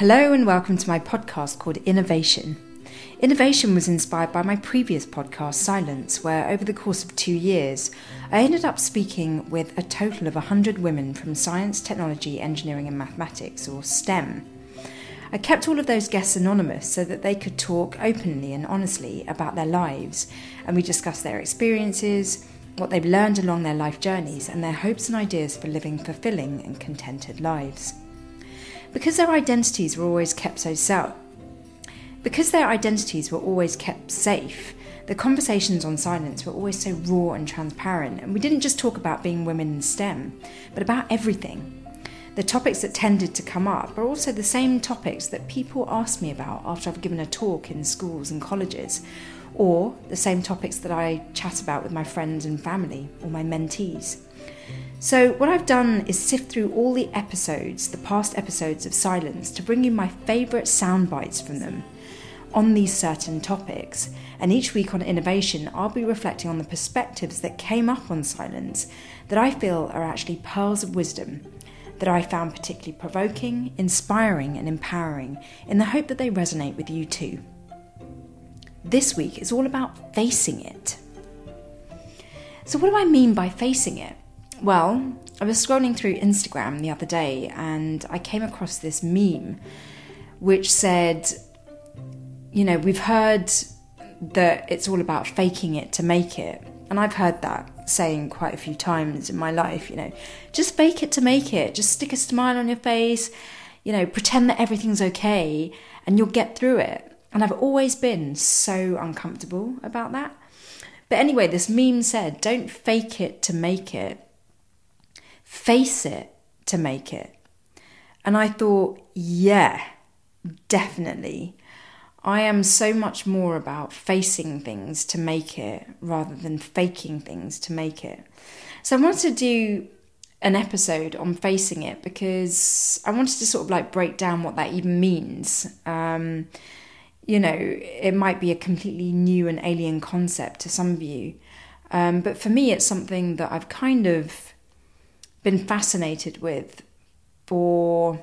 Hello, and welcome to my podcast called Innovation. Innovation was inspired by my previous podcast, Silence, where over the course of two years, I ended up speaking with a total of 100 women from science, technology, engineering, and mathematics, or STEM. I kept all of those guests anonymous so that they could talk openly and honestly about their lives, and we discussed their experiences, what they've learned along their life journeys, and their hopes and ideas for living fulfilling and contented lives. Because their identities were always kept so self, because their identities were always kept safe, the conversations on silence were always so raw and transparent, and we didn't just talk about being women in STEM, but about everything. The topics that tended to come up are also the same topics that people ask me about after I've given a talk in schools and colleges, or the same topics that I chat about with my friends and family or my mentees. So, what I've done is sift through all the episodes, the past episodes of Silence, to bring you my favourite sound bites from them on these certain topics. And each week on Innovation, I'll be reflecting on the perspectives that came up on Silence that I feel are actually pearls of wisdom that I found particularly provoking, inspiring, and empowering in the hope that they resonate with you too. This week is all about facing it. So, what do I mean by facing it? Well, I was scrolling through Instagram the other day and I came across this meme which said, you know, we've heard that it's all about faking it to make it. And I've heard that saying quite a few times in my life, you know, just fake it to make it. Just stick a smile on your face, you know, pretend that everything's okay and you'll get through it. And I've always been so uncomfortable about that. But anyway, this meme said, don't fake it to make it face it to make it. And I thought, yeah, definitely. I am so much more about facing things to make it rather than faking things to make it. So I wanted to do an episode on facing it because I wanted to sort of like break down what that even means. Um, you know, it might be a completely new and alien concept to some of you. Um, but for me, it's something that I've kind of been fascinated with for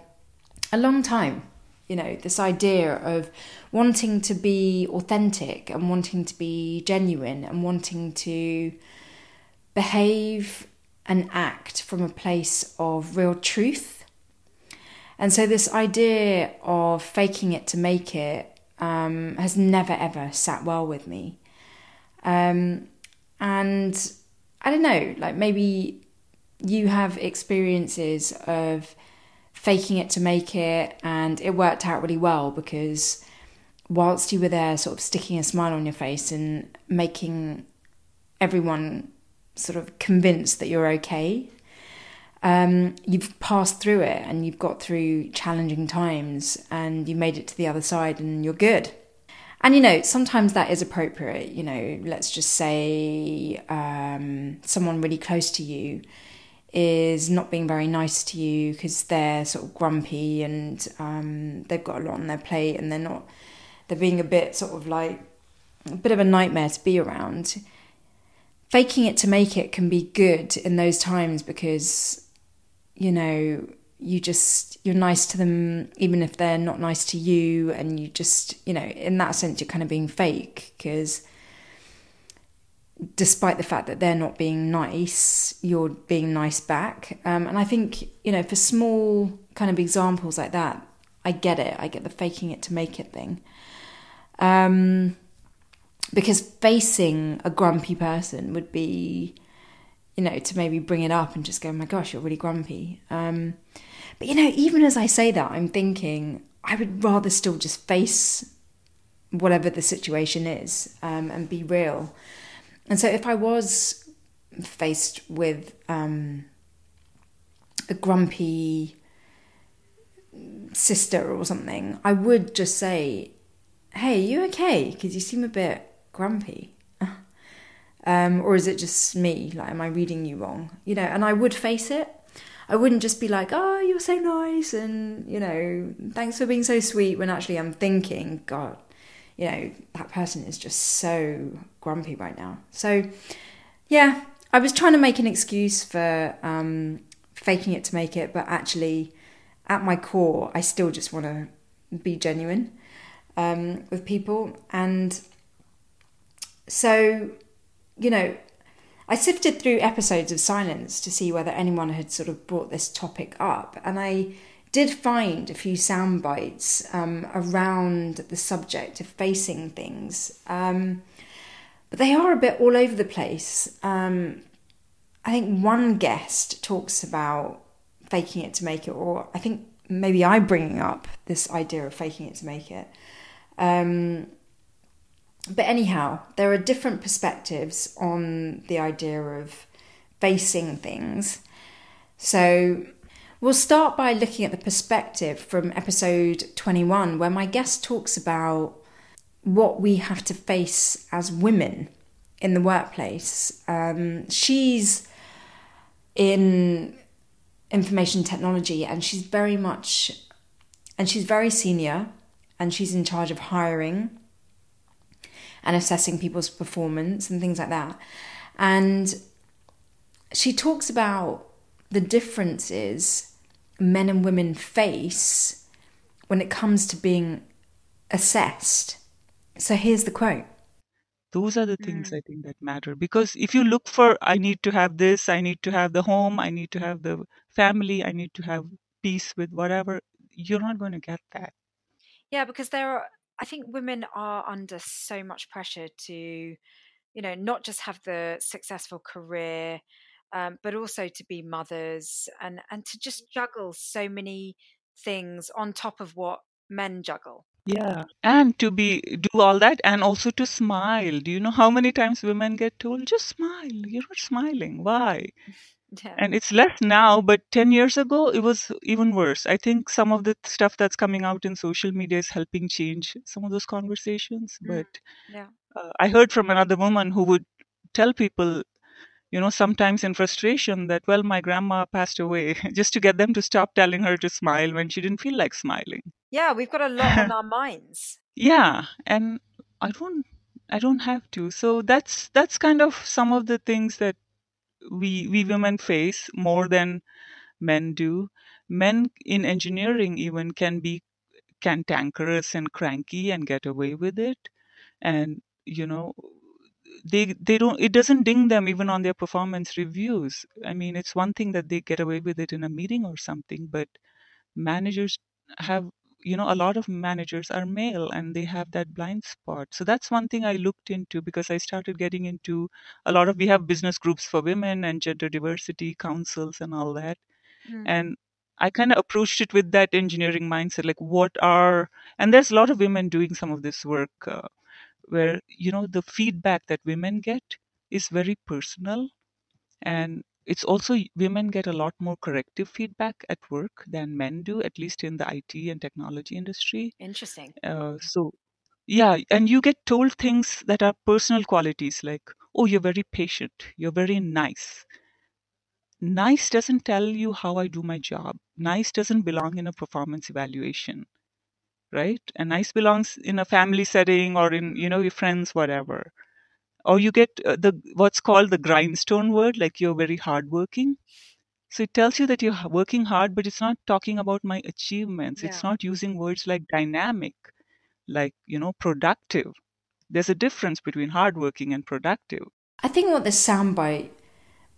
a long time. You know, this idea of wanting to be authentic and wanting to be genuine and wanting to behave and act from a place of real truth. And so, this idea of faking it to make it um, has never ever sat well with me. Um, and I don't know, like maybe you have experiences of faking it to make it and it worked out really well because whilst you were there sort of sticking a smile on your face and making everyone sort of convinced that you're okay um, you've passed through it and you've got through challenging times and you made it to the other side and you're good. And you know sometimes that is appropriate you know let's just say um, someone really close to you is not being very nice to you because they're sort of grumpy and um, they've got a lot on their plate and they're not they're being a bit sort of like a bit of a nightmare to be around. Faking it to make it can be good in those times because you know you just you're nice to them even if they're not nice to you and you just you know in that sense you're kind of being fake because despite the fact that they're not being nice, you're being nice back. Um, and I think, you know, for small kind of examples like that, I get it. I get the faking it to make it thing. Um, because facing a grumpy person would be, you know, to maybe bring it up and just go, oh my gosh, you're really grumpy. Um, but, you know, even as I say that, I'm thinking I would rather still just face whatever the situation is um, and be real. And so if I was faced with um, a grumpy sister or something, I would just say, "Hey, you okay? Because you seem a bit grumpy." um, or is it just me? Like, am I reading you wrong? You know, and I would face it. I wouldn't just be like, "Oh, you're so nice," and you know, thanks for being so sweet. When actually, I'm thinking, "God, you know, that person is just so grumpy right now. So, yeah, I was trying to make an excuse for um, faking it to make it, but actually, at my core, I still just want to be genuine um, with people. And so, you know, I sifted through episodes of Silence to see whether anyone had sort of brought this topic up, and I did find a few sound bites um, around the subject of facing things, um, but they are a bit all over the place. Um, I think one guest talks about faking it to make it, or I think maybe I'm bringing up this idea of faking it to make it. Um, but anyhow, there are different perspectives on the idea of facing things. So we'll start by looking at the perspective from episode 21, where my guest talks about what we have to face as women in the workplace. Um, she's in information technology and she's very much and she's very senior and she's in charge of hiring and assessing people's performance and things like that. And she talks about the differences men and women face when it comes to being assessed. So here's the quote. Those are the things mm. I think that matter because if you look for, I need to have this, I need to have the home, I need to have the family, I need to have peace with whatever, you're not going to get that. Yeah, because there are I think women are under so much pressure to, you know, not just have the successful career, um, but also to be mothers and and to just juggle so many things on top of what men juggle. Yeah, and to be do all that and also to smile. Do you know how many times women get told just smile? You're not smiling. Why? Yeah. And it's less now, but 10 years ago, it was even worse. I think some of the stuff that's coming out in social media is helping change some of those conversations. Mm. But yeah. uh, I heard from another woman who would tell people, you know, sometimes in frustration that, well, my grandma passed away, just to get them to stop telling her to smile when she didn't feel like smiling. Yeah, we've got a lot on our minds. Yeah, and I don't I don't have to. So that's that's kind of some of the things that we we women face more than men do. Men in engineering even can be cantankerous and cranky and get away with it, and you know they they don't it doesn't ding them even on their performance reviews. I mean, it's one thing that they get away with it in a meeting or something, but managers have you know a lot of managers are male and they have that blind spot so that's one thing i looked into because i started getting into a lot of we have business groups for women and gender diversity councils and all that mm. and i kind of approached it with that engineering mindset like what are and there's a lot of women doing some of this work uh, where you know the feedback that women get is very personal and it's also women get a lot more corrective feedback at work than men do, at least in the IT and technology industry. Interesting. Uh, so, yeah, and you get told things that are personal qualities like, oh, you're very patient, you're very nice. Nice doesn't tell you how I do my job. Nice doesn't belong in a performance evaluation, right? And nice belongs in a family setting or in, you know, your friends, whatever. Or you get uh, the what's called the grindstone word like you're very hardworking. So it tells you that you're working hard but it's not talking about my achievements. Yeah. it's not using words like dynamic like you know productive. There's a difference between hardworking and productive. I think what the soundbite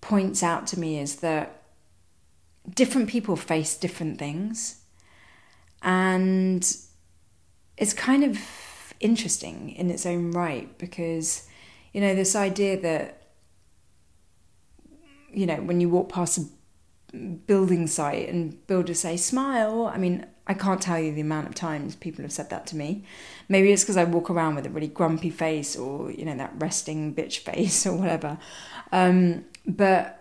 points out to me is that different people face different things. And it's kind of interesting in its own right because you know, this idea that, you know, when you walk past a building site and builders say, smile, I mean, I can't tell you the amount of times people have said that to me. Maybe it's because I walk around with a really grumpy face or, you know, that resting bitch face or whatever. Um, but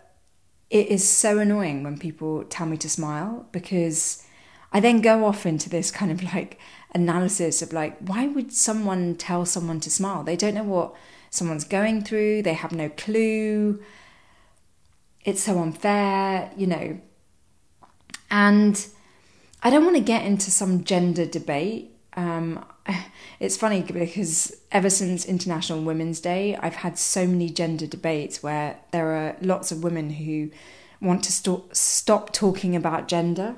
it is so annoying when people tell me to smile because I then go off into this kind of like analysis of like, why would someone tell someone to smile? They don't know what someone's going through, they have no clue. It's so unfair, you know. And I don't want to get into some gender debate. Um, it's funny because ever since International Women's Day, I've had so many gender debates where there are lots of women who want to st- stop talking about gender.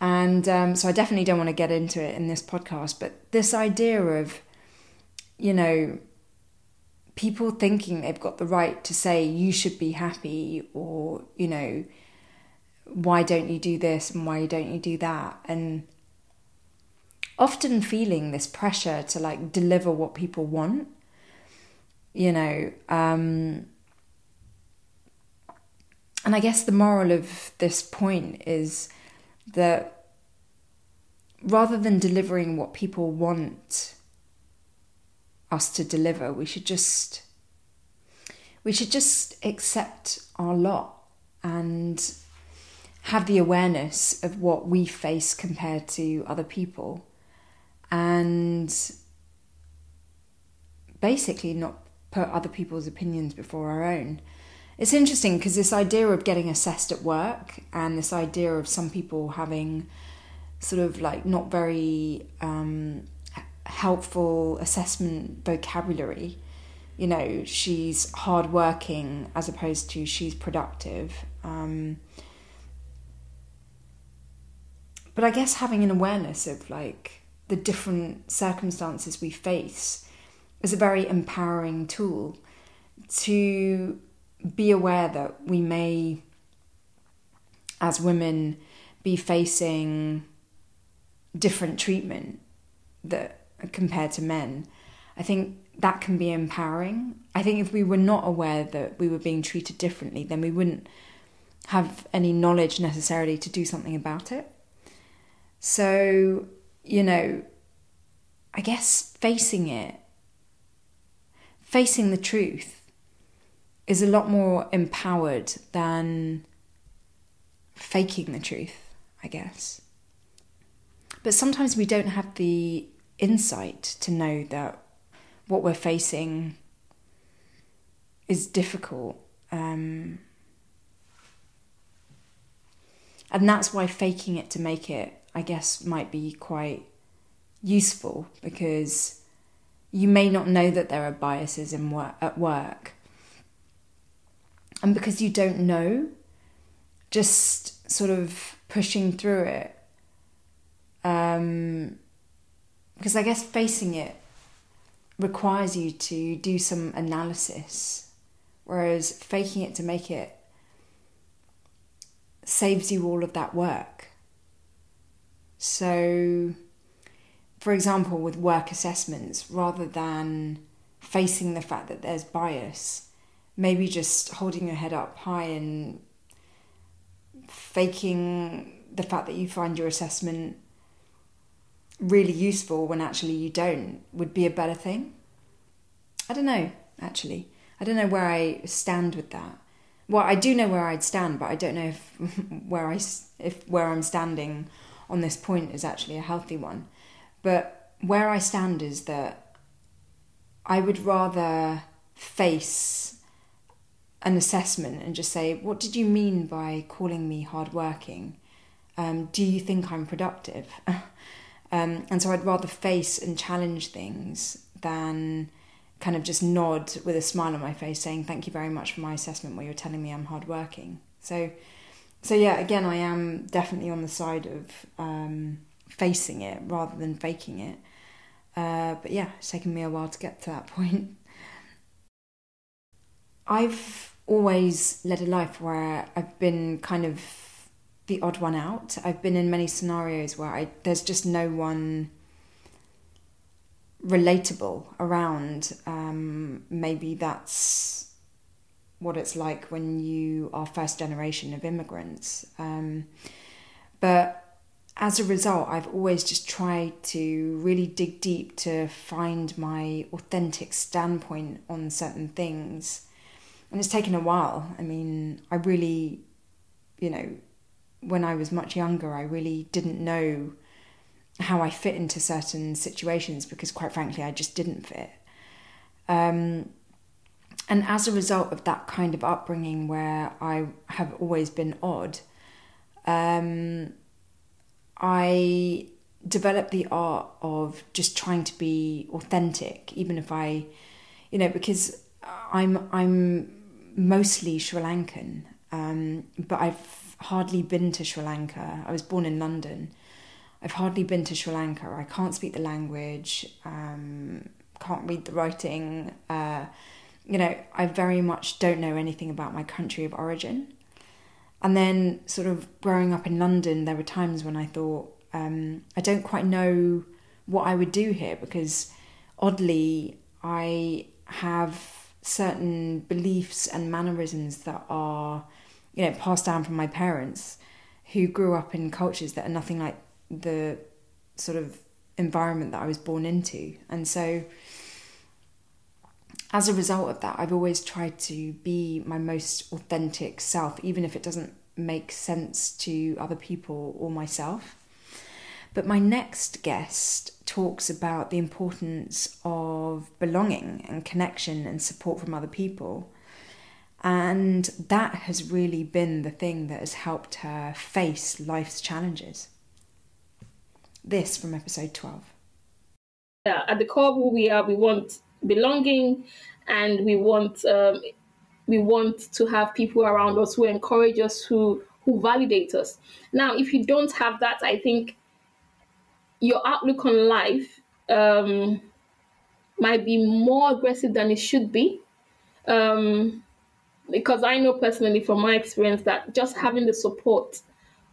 And um, so I definitely don't want to get into it in this podcast, but this idea of, you know, people thinking they've got the right to say you should be happy or, you know, why don't you do this and why don't you do that? And often feeling this pressure to like deliver what people want, you know. Um, and I guess the moral of this point is that rather than delivering what people want us to deliver, we should just we should just accept our lot and have the awareness of what we face compared to other people and basically not put other people's opinions before our own. It's interesting because this idea of getting assessed at work and this idea of some people having sort of like not very um, helpful assessment vocabulary. You know, she's hardworking as opposed to she's productive. Um, but I guess having an awareness of like the different circumstances we face is a very empowering tool to be aware that we may, as women, be facing different treatment that compared to men. I think that can be empowering. I think if we were not aware that we were being treated differently, then we wouldn't have any knowledge necessarily to do something about it. So, you know, I guess facing it, facing the truth, is a lot more empowered than faking the truth, I guess. But sometimes we don't have the insight to know that what we're facing is difficult. Um, and that's why faking it to make it, I guess, might be quite useful because you may not know that there are biases in work, at work and because you don't know, just sort of pushing through it. Um, because I guess facing it requires you to do some analysis, whereas faking it to make it saves you all of that work. So, for example, with work assessments, rather than facing the fact that there's bias, maybe just holding your head up high and faking the fact that you find your assessment really useful when actually you don't would be a better thing. I don't know, actually. I don't know where I stand with that. Well, I do know where I'd stand, but I don't know if where I if where I'm standing on this point is actually a healthy one. But where I stand is that I would rather face an assessment and just say, What did you mean by calling me hardworking? Um, do you think I'm productive? um, and so I'd rather face and challenge things than kind of just nod with a smile on my face saying, Thank you very much for my assessment where you're telling me I'm hardworking. So, so yeah, again, I am definitely on the side of um, facing it rather than faking it. Uh, but yeah, it's taken me a while to get to that point. I've always led a life where I've been kind of the odd one out. I've been in many scenarios where I, there's just no one relatable around. Um, maybe that's what it's like when you are first generation of immigrants. Um, but as a result, I've always just tried to really dig deep to find my authentic standpoint on certain things and it's taken a while. I mean, I really, you know, when I was much younger, I really didn't know how I fit into certain situations because, quite frankly, I just didn't fit. Um, and as a result of that kind of upbringing where I have always been odd, um, I developed the art of just trying to be authentic, even if I, you know, because I'm I'm mostly Sri Lankan, um, but I've hardly been to Sri Lanka. I was born in London. I've hardly been to Sri Lanka. I can't speak the language, um, can't read the writing. Uh, you know, I very much don't know anything about my country of origin. And then, sort of growing up in London, there were times when I thought, um, I don't quite know what I would do here because oddly, I have certain beliefs and mannerisms that are, you know, passed down from my parents who grew up in cultures that are nothing like the sort of environment that I was born into. And so, as a result of that, I've always tried to be my most authentic self, even if it doesn't make sense to other people or myself. But my next guest talks about the importance of belonging and connection and support from other people. And that has really been the thing that has helped her face life's challenges. This from episode 12. Yeah, at the core of who we are, we want belonging and we want um, we want to have people around us who encourage us who who validate us now if you don't have that i think your outlook on life um, might be more aggressive than it should be. Um, because I know personally from my experience that just having the support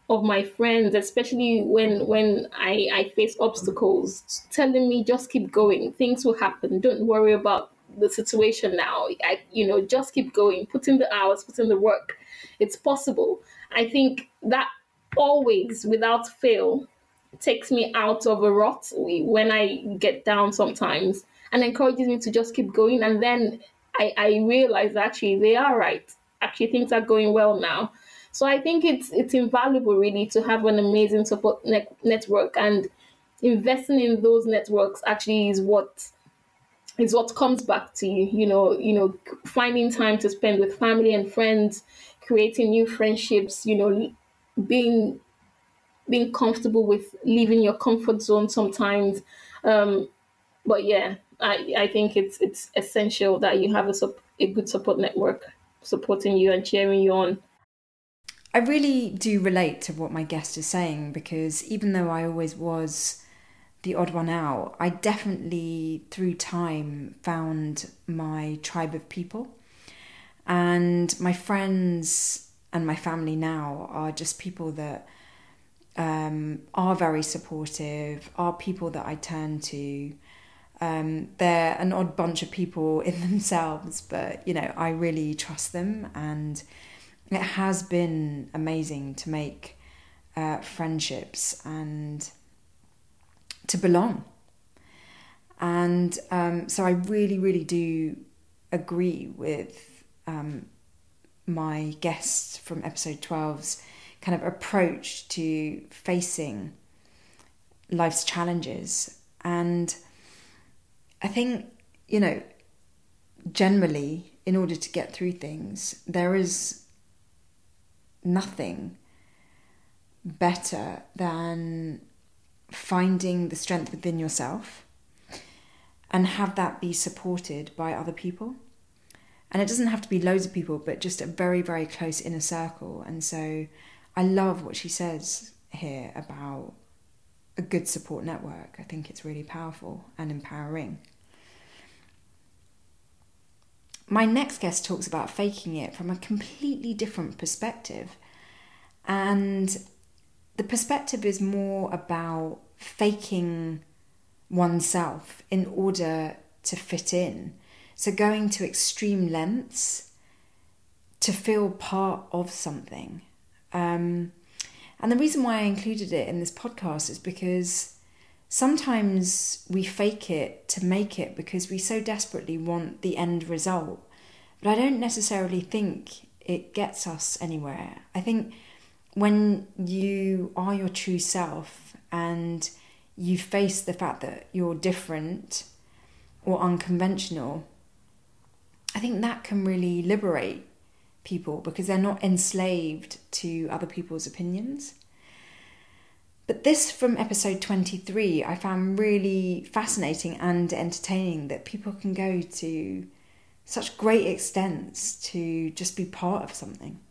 of my friends, especially when when I, I face obstacles, telling me just keep going, things will happen. Don't worry about the situation now. I you know, just keep going, put in the hours, put in the work. It's possible. I think that always without fail takes me out of a rut when I get down sometimes and encourages me to just keep going. And then I, I realize actually they are right. Actually, things are going well now. So I think it's it's invaluable really to have an amazing support ne- network and investing in those networks actually is what is what comes back to you. You know, you know, finding time to spend with family and friends, creating new friendships. You know, being being comfortable with leaving your comfort zone sometimes. Um, but yeah, I, I think it's it's essential that you have a, a good support network supporting you and cheering you on. I really do relate to what my guest is saying because even though I always was the odd one out, I definitely through time found my tribe of people. And my friends and my family now are just people that um, are very supportive, are people that I turn to. Um, they're an odd bunch of people in themselves, but you know, I really trust them, and it has been amazing to make uh, friendships and to belong. And um, so I really, really do agree with um, my guests from episode 12's kind of approach to facing life's challenges. And I think, you know, generally, in order to get through things, there is nothing better than finding the strength within yourself and have that be supported by other people. And it doesn't have to be loads of people, but just a very, very close inner circle. And so I love what she says here about a good support network. I think it's really powerful and empowering. My next guest talks about faking it from a completely different perspective. And the perspective is more about faking oneself in order to fit in. So, going to extreme lengths to feel part of something um, and the reason why I included it in this podcast is because sometimes we fake it to make it because we so desperately want the end result. But I don't necessarily think it gets us anywhere. I think when you are your true self and you face the fact that you're different or unconventional, I think that can really liberate people because they're not enslaved to other people's opinions. But this from episode 23 I found really fascinating and entertaining that people can go to such great extents to just be part of something.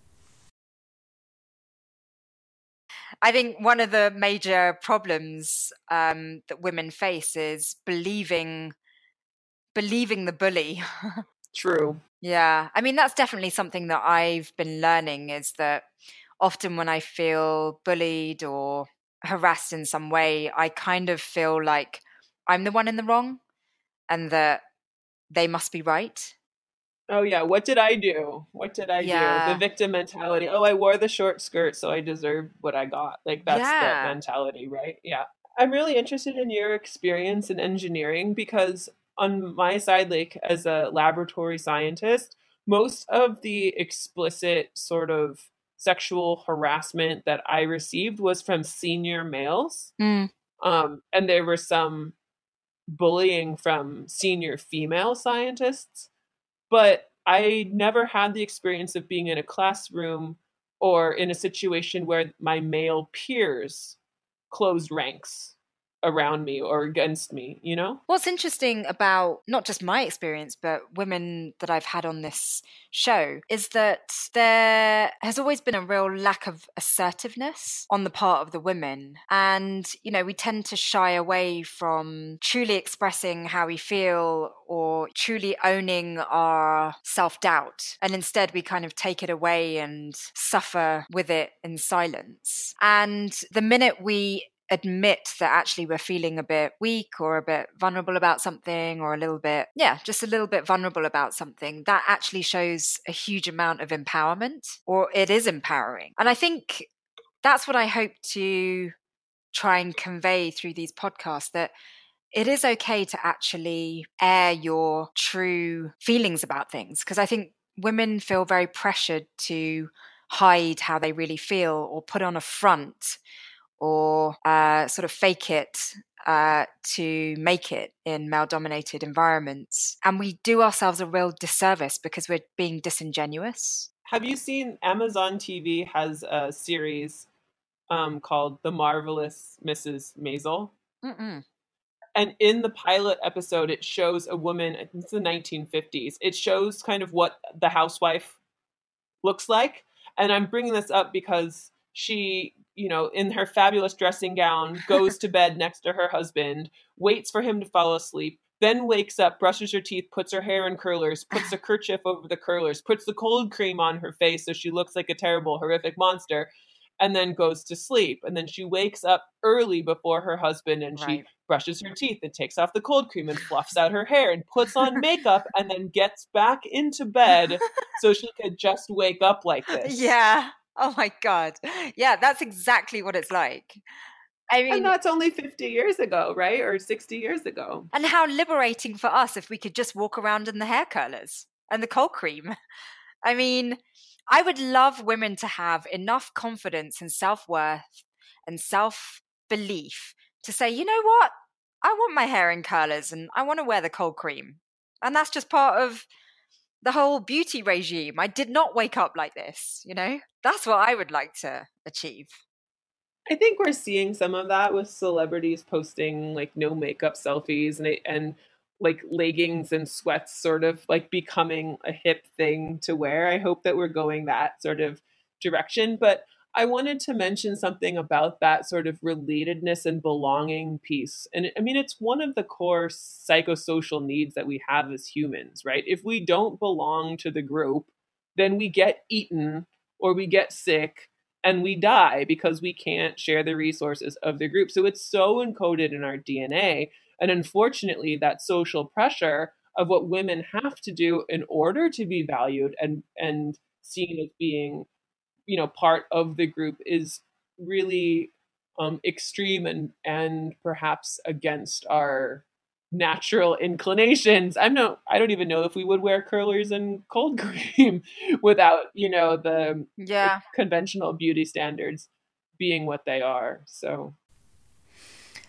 I think one of the major problems um, that women face is believing believing the bully. True. Yeah. I mean, that's definitely something that I've been learning is that often when I feel bullied or harassed in some way, I kind of feel like I'm the one in the wrong and that they must be right. Oh yeah, what did I do? What did I Yeah. do? The victim mentality. Oh, I wore the short skirt, so I deserve what I got. Like that's Yeah. the mentality, right? Yeah. I'm really interested in your experience in engineering because on my side, like as a laboratory scientist, most of the explicit sort of sexual harassment that I received was from senior males. Mm. Um, and there were some bullying from senior female scientists, but I never had the experience of being in a classroom or in a situation where my male peers closed ranks around me or against me, you know? What's interesting about not just my experience, but women that I've had on this show is that there has always been a real lack of assertiveness on the part of the women. And, you know, we tend to shy away from truly expressing how we feel or truly owning our self doubt. And instead, we kind of take it away and suffer with it in silence. And the minute we admit that actually we're feeling a bit weak or a bit vulnerable about something or a little bit, yeah, just a little bit vulnerable about something, that actually shows a huge amount of empowerment or it is empowering. And I think that's what I hope to try and convey through these podcasts that it is okay to actually air your true feelings about things because I think women feel very pressured to hide how they really feel or put on a front or uh, sort of fake it uh, to make it in male dominated environments. And we do ourselves a real disservice because we're being disingenuous. Have you seen Amazon TV has a series um, called The Marvelous Mrs. Maisel? Mm-mm. And in the pilot episode, it shows a woman, it's the 1950s. It shows kind of what the housewife looks like. And I'm bringing this up because she, you know, in her fabulous dressing gown, goes to bed next to her husband, waits for him to fall asleep, then wakes up, brushes her teeth, puts her hair in curlers, puts a kerchief over the curlers, puts the cold cream on her face so she looks like a terrible, horrific monster, and then goes to sleep. And then she wakes up early before her husband and she Right. brushes her teeth and takes off the cold cream and fluffs out her hair and puts on makeup and then gets back into bed so she could just wake up like this. Yeah. Oh my God. Yeah, that's exactly what it's like. I mean, And that's only 50 years ago, right? Or 60 years ago. And how liberating for us if we could just walk around in the hair curlers and the cold cream. I mean, I would love women to have enough confidence and self worth and self belief to say, you know what? I want my hair in curlers and I want to wear the cold cream. And that's just part of the whole beauty regime. I did not wake up like this, you know? That's what I would like to achieve. I think we're seeing some of that with celebrities posting like no makeup selfies and and like leggings and sweats sort of like becoming a hip thing to wear. I hope that we're going that sort of direction, but I wanted to mention something about that sort of relatedness and belonging piece. And I mean, it's one of the core psychosocial needs that we have as humans, right? If we don't belong to the group, then we get eaten or we get sick and we die because we can't share the resources of the group. So it's so encoded in our DNA. And unfortunately, that social pressure of what women have to do in order to be valued and, and seen as being, you know, part of the group is really um, extreme and, and perhaps against our natural inclinations. I'm no I don't even know if we would wear curlers and cold cream without, you know, the Yeah. conventional beauty standards being what they are. So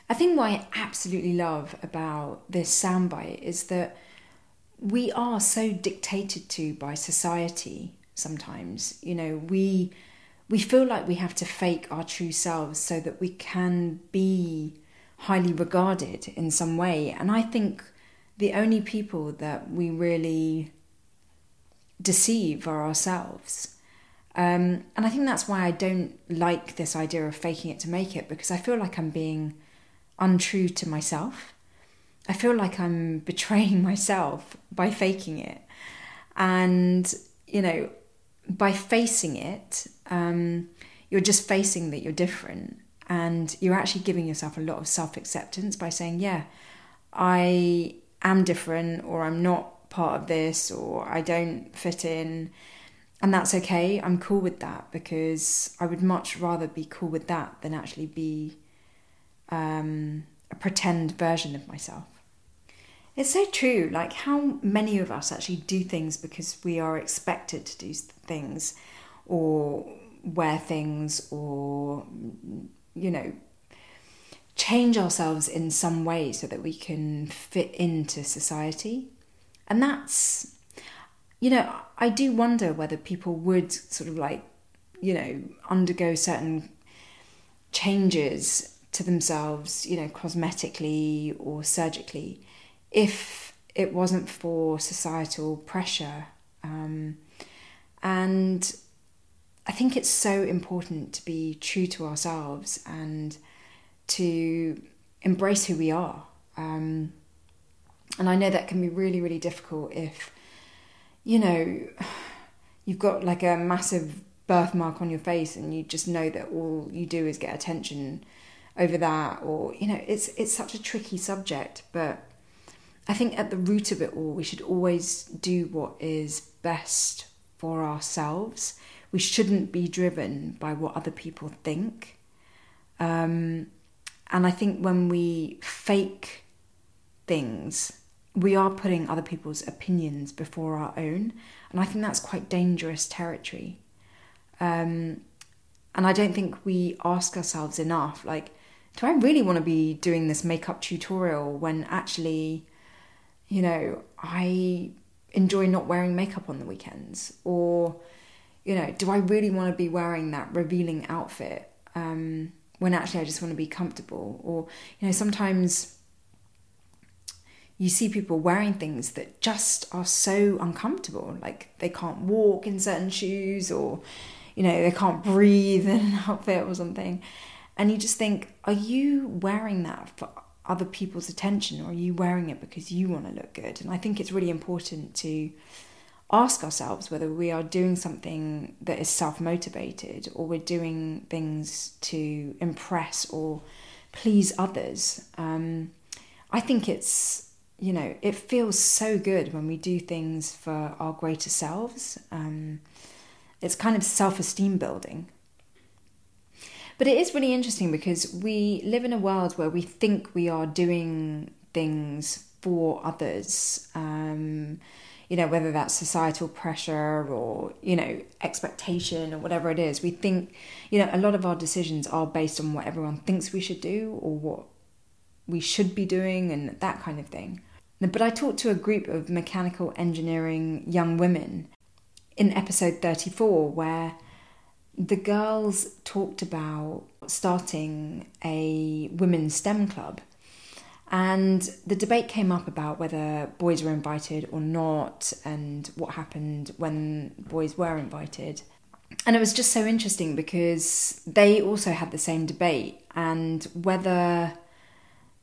I think what I absolutely love about this soundbite is that we are so dictated to by society sometimes. You know, we we feel like we have to fake our true selves so that we can be highly regarded in some way. And I think the only people that we really deceive are ourselves. Um, and I think that's why I don't like this idea of faking it to make it because I feel like I'm being untrue to myself. I feel like I'm betraying myself by faking it. And, you know, by facing it, um, you're just facing that you're different. And you're actually giving yourself a lot of self acceptance by saying, yeah, I am different, or I'm not part of this, or I don't fit in. And that's okay. I'm cool with that because I would much rather be cool with that than actually be um, a pretend version of myself. It's so true. Like, how many of us actually do things because we are expected to do things or wear things or, you know, change ourselves in some way so that we can fit into society. And that's, you know, I do wonder whether people would sort of like, you know, undergo certain changes to themselves, you know, cosmetically or surgically if it wasn't for societal pressure. Um, and I think it's so important to be true to ourselves and to embrace who we are. Um, and I know that can be really, really difficult if, you know, you've got like a massive birthmark on your face and you just know that all you do is get attention over that or you know it's it's such a tricky subject but I think at the root of it all, we should always do what is best for ourselves. We shouldn't be driven by what other people think. Um, and I think when we fake things, we are putting other people's opinions before our own. And I think that's quite dangerous territory. Um, and I don't think we ask ourselves enough like, do I really want to be doing this makeup tutorial when actually you know, I enjoy not wearing makeup on the weekends? Or, you know, do I really want to be wearing that revealing outfit um, when actually I just want to be comfortable? Or, you know, sometimes you see people wearing things that just are so uncomfortable, like they can't walk in certain shoes or, you know, they can't breathe in an outfit or something. And you just think, are you wearing that for other people's attention or are you wearing it because you want to look good? And I think it's really important to ask ourselves whether we are doing something that is self motivated or we're doing things to impress or please others. Um, I think it's, you know, it feels so good when we do things for our greater selves. Um, it's kind of self esteem building. But it is really interesting because we live in a world where we think we are doing things for others. Um, you know, whether that's societal pressure or, you know, expectation or whatever it is, we think, you know, a lot of our decisions are based on what everyone thinks we should do or what we should be doing and that kind of thing. But I talked to a group of mechanical engineering young women in episode 34 where the girls talked about starting a women's STEM club. And the debate came up about whether boys were invited or not, and what happened when boys were invited. And it was just so interesting because they also had the same debate, and whether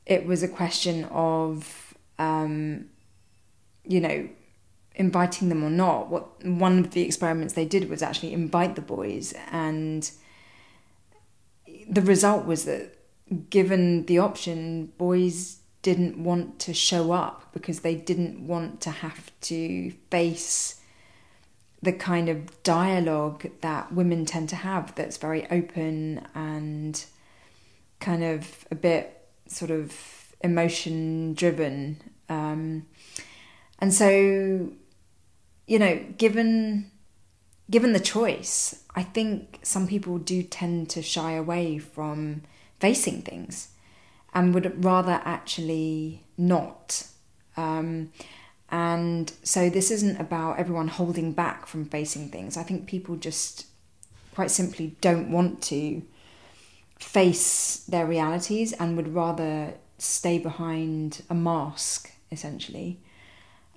it was a question of, um, you know, inviting them or not. What one of the experiments they did was actually invite the boys, and the result was that given the option, boys didn't want to show up because they didn't want to have to face the kind of dialogue that women tend to have that's very open and kind of a bit sort of emotion driven um, and so you know, given given the choice, I think some people do tend to shy away from facing things and would rather actually not. Um, and so this isn't about everyone holding back from facing things. I think people just quite simply don't want to face their realities and would rather stay behind a mask, essentially.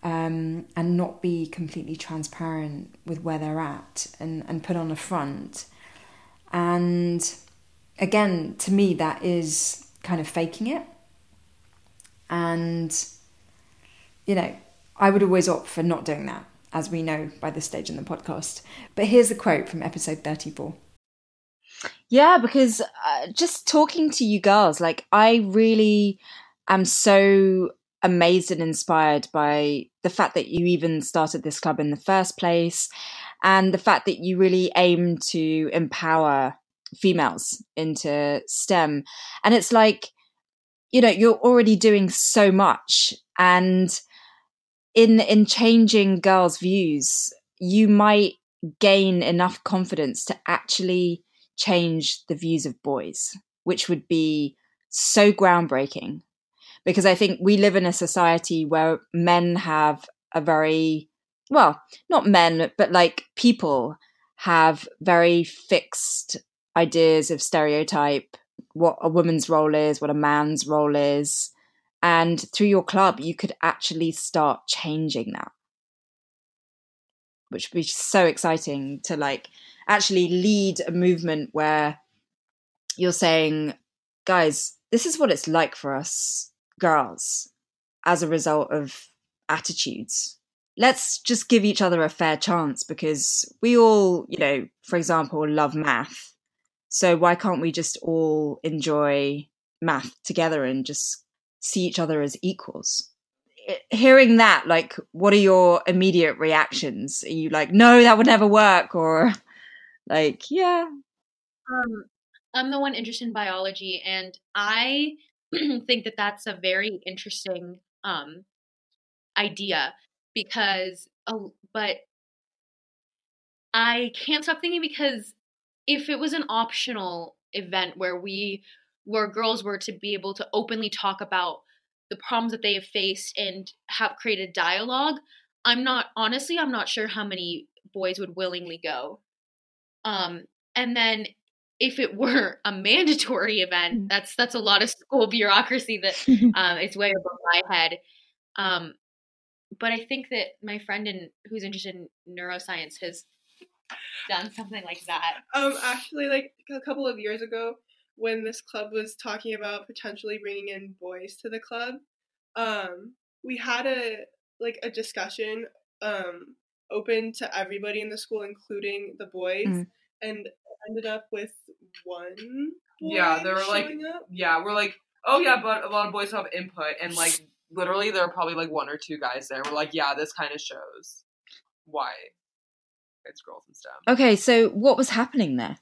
Um, and not be completely transparent with where they're at and, and put on a front. And again, to me, that is kind of faking it. And, you know, I would always opt for not doing that, as we know by this stage in the podcast. But here's the quote from episode 34. Yeah, because uh, just talking to you girls, like, I really am so amazed and inspired by the fact that you even started this club in the first place and the fact that you really aim to empower females into STEM. And it's like, you know, you're already doing so much. And in in changing girls' views, you might gain enough confidence to actually change the views of boys, which would be so groundbreaking because I think we live in a society where men have a very, well, not men, but like people have very fixed ideas of stereotype, what a woman's role is, what a man's role is. And through your club, you could actually start changing that, which would be so exciting to like actually lead a movement where you're saying, guys, this is what it's like for us girls as a result of attitudes. Let's just give each other a fair chance because we all, you know, for example, love math. So why can't we just all enjoy math together and just see each other as equals? Hearing that, like, what are your immediate reactions? Are you like, no, that would never work? Or like, yeah. Um, I'm the one interested in biology, and I think that that's a very interesting um, idea because, uh, but I can't stop thinking because if it was an optional event where we, where girls were to be able to openly talk about the problems that they have faced and have created dialogue, I'm not honestly, I'm not sure how many boys would willingly go. Um, and then if it were a mandatory event, mm. that's that's a lot of school bureaucracy that um, is way above my head. Um, but I think that my friend in, who's interested in neuroscience has done something like that. Um, actually, like a couple of years ago, when this club was talking about potentially bringing in boys to the club, um, we had a like a discussion um, open to everybody in the school, including the boys. Mm and ended up with one. yeah, they were like, up. yeah, we're like, oh yeah, but a lot of boys have input, and like literally there are probably like one or two guys there. We're like, yeah, this kind of shows why it's girls and stuff. Okay, so what was happening there?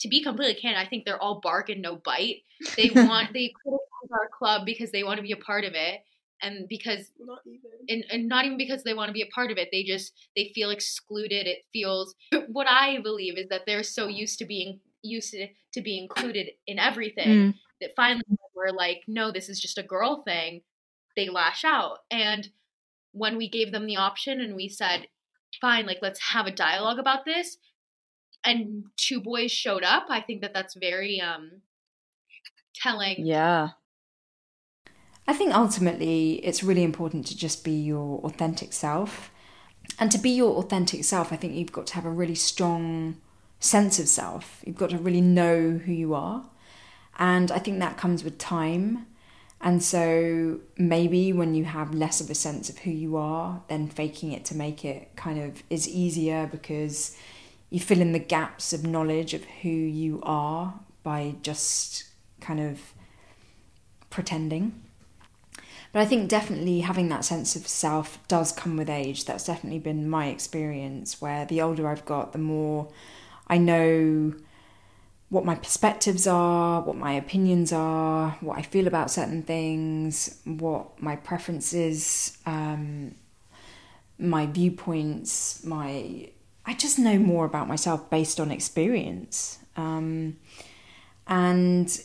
To be completely candid, I think they're all bark and no bite. They want they criticize our club because they want to be a part of it, and because not even. and, and not even because they want to be a part of it they just they feel excluded it feels what i believe is that they're so used to being used to, to be included in everything mm. that finally we're like no this is just a girl thing. They lash out and when we gave them the option and we said fine like let's have a dialogue about this and two boys showed up i think that that's very um telling yeah I think ultimately it's really important to just be your authentic self. And to be your authentic self, I think you've got to have a really strong sense of self. You've got to really know who you are. And I think that comes with time. And so maybe when you have less of a sense of who you are, then faking it to make it kind of is easier because you fill in the gaps of knowledge of who you are by just kind of pretending. But I think definitely having that sense of self does come with age. That's definitely been my experience, where the older I've got, the more I know what my perspectives are, what my opinions are, what I feel about certain things, what my preferences, um, my viewpoints, my I just know more about myself based on experience. Um, and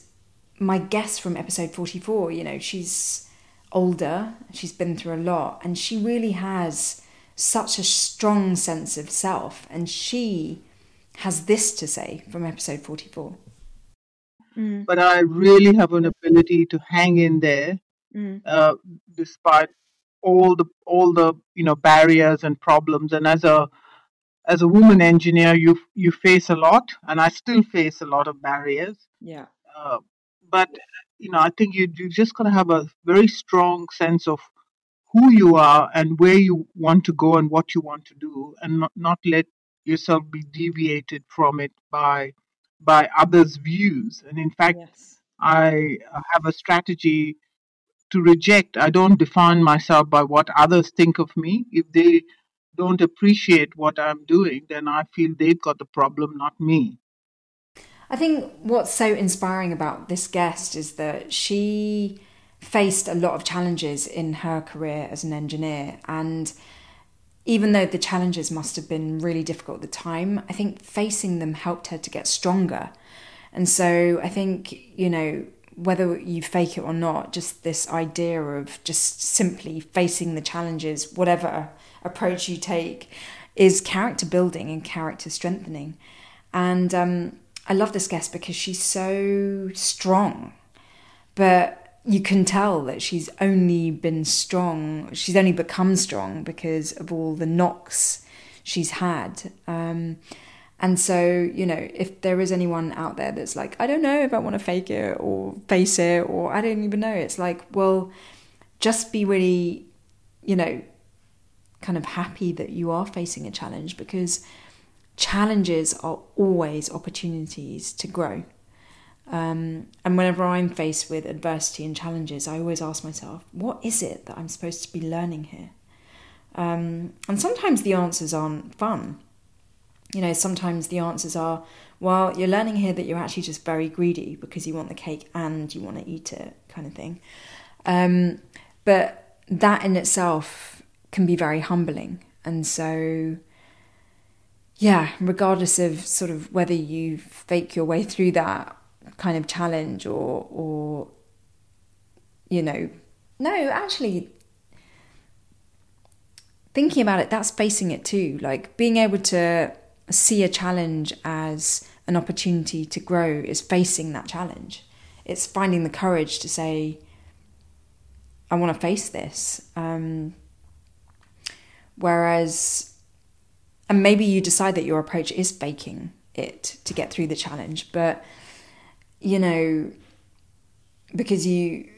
my guest from episode 44, you know, she's older, she's been through a lot, and she really has such a strong sense of self. And she has this to say from episode 44. Mm. But I really have an ability to hang in there mm. uh, despite all the all the you know barriers and problems and as a as a woman engineer you you face a lot and i still face a lot of barriers Yeah. uh, but you know i think you you just got to have a very strong sense of who you are and where you want to go and what you want to do and not, not let yourself be deviated from it by by others views. And in fact Yes. i have a strategy to reject. I don't define myself by what others think of me. If they don't appreciate what i'm doing then i feel they've got the problem not me I think what's so inspiring about this guest is that she faced a lot of challenges in her career as an engineer. And even though the challenges must have been really difficult at the time, I think facing them helped her to get stronger. And so I think, you know, whether you fake it or not, just this idea of just simply facing the challenges, whatever approach you take, is character building and character strengthening. And um, I love this guest because she's so strong, but you can tell that she's only been strong, she's only become strong because of all the knocks she's had. Um, and so, you know, if there is anyone out there that's like, I don't know if I want to fake it or face it, or I don't even know, it's like, well, just be really, you know, kind of happy that you are facing a challenge because challenges are always opportunities to grow. Um, and whenever I'm faced with adversity and challenges, I always ask myself, what is it that I'm supposed to be learning here? Um, and sometimes the answers aren't fun. You know, sometimes the answers are, well, you're learning here that you're actually just very greedy because you want the cake and you want to eat it, kind of thing. Um, but that in itself can be very humbling. And so, yeah, regardless of sort of whether you fake your way through that kind of challenge or, or, you know, no, actually, thinking about it, that's facing it too. Like being able to see a challenge as an opportunity to grow is facing that challenge. It's finding the courage to say, I want to face this. Um, whereas, and maybe you decide that your approach is faking it to get through the challenge, but you know, because you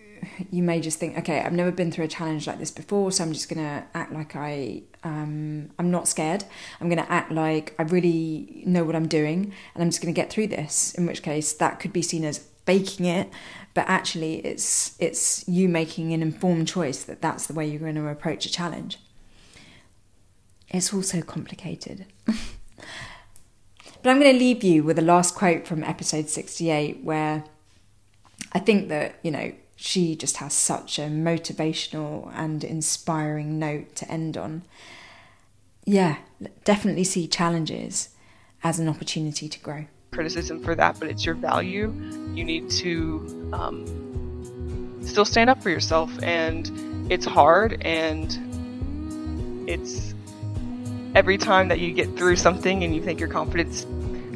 you may just think, okay, I've never been through a challenge like this before, so I'm just gonna act like I um, I'm not scared. I'm gonna act like I really know what I'm doing, and I'm just gonna get through this. In which case, that could be seen as faking it, but actually, it's it's you making an informed choice that that's the way you're going to approach a challenge. It's also complicated. But I'm going to leave you with a last quote from episode 68, where I think that, you know, she just has such a motivational and inspiring note to end on. Yeah, definitely see challenges as an opportunity to grow. criticism for that, but it's your value. You need to um, still stand up for yourself, and it's hard, and it's every time that you get through something and you think your confidence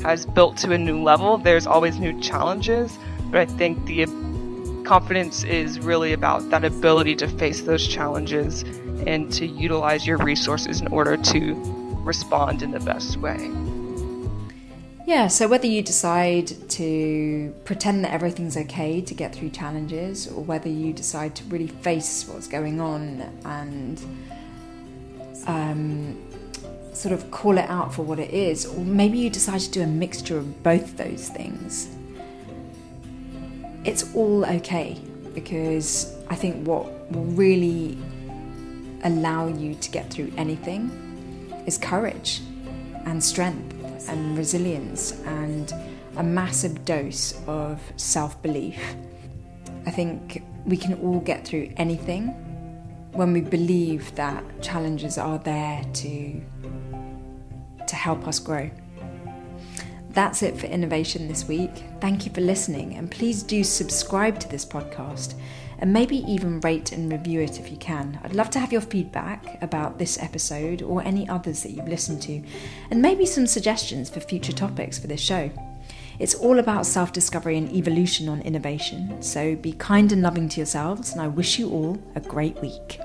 has built to a new level, there's always new challenges. But I think the confidence is really about that ability to face those challenges and to utilize your resources in order to respond in the best way. Yeah, so whether you decide to pretend that everything's okay to get through challenges, or whether you decide to really face what's going on and um, sort of call it out for what it is, or maybe you decide to do a mixture of both those things, it's all okay because I think what will really allow you to get through anything is courage and strength and resilience and a massive dose of self belief. I think we can all get through anything when we believe that challenges are there to to help us grow. That's it for innovation this week. Thank you for listening, and please do subscribe to this podcast and maybe even rate and review it if you can. I'd love to have your feedback about this episode or any others that you've listened to, and maybe some suggestions for future topics for this show. It's all about self discovery and evolution on innovation, so be kind and loving to yourselves, and I wish you all a great week.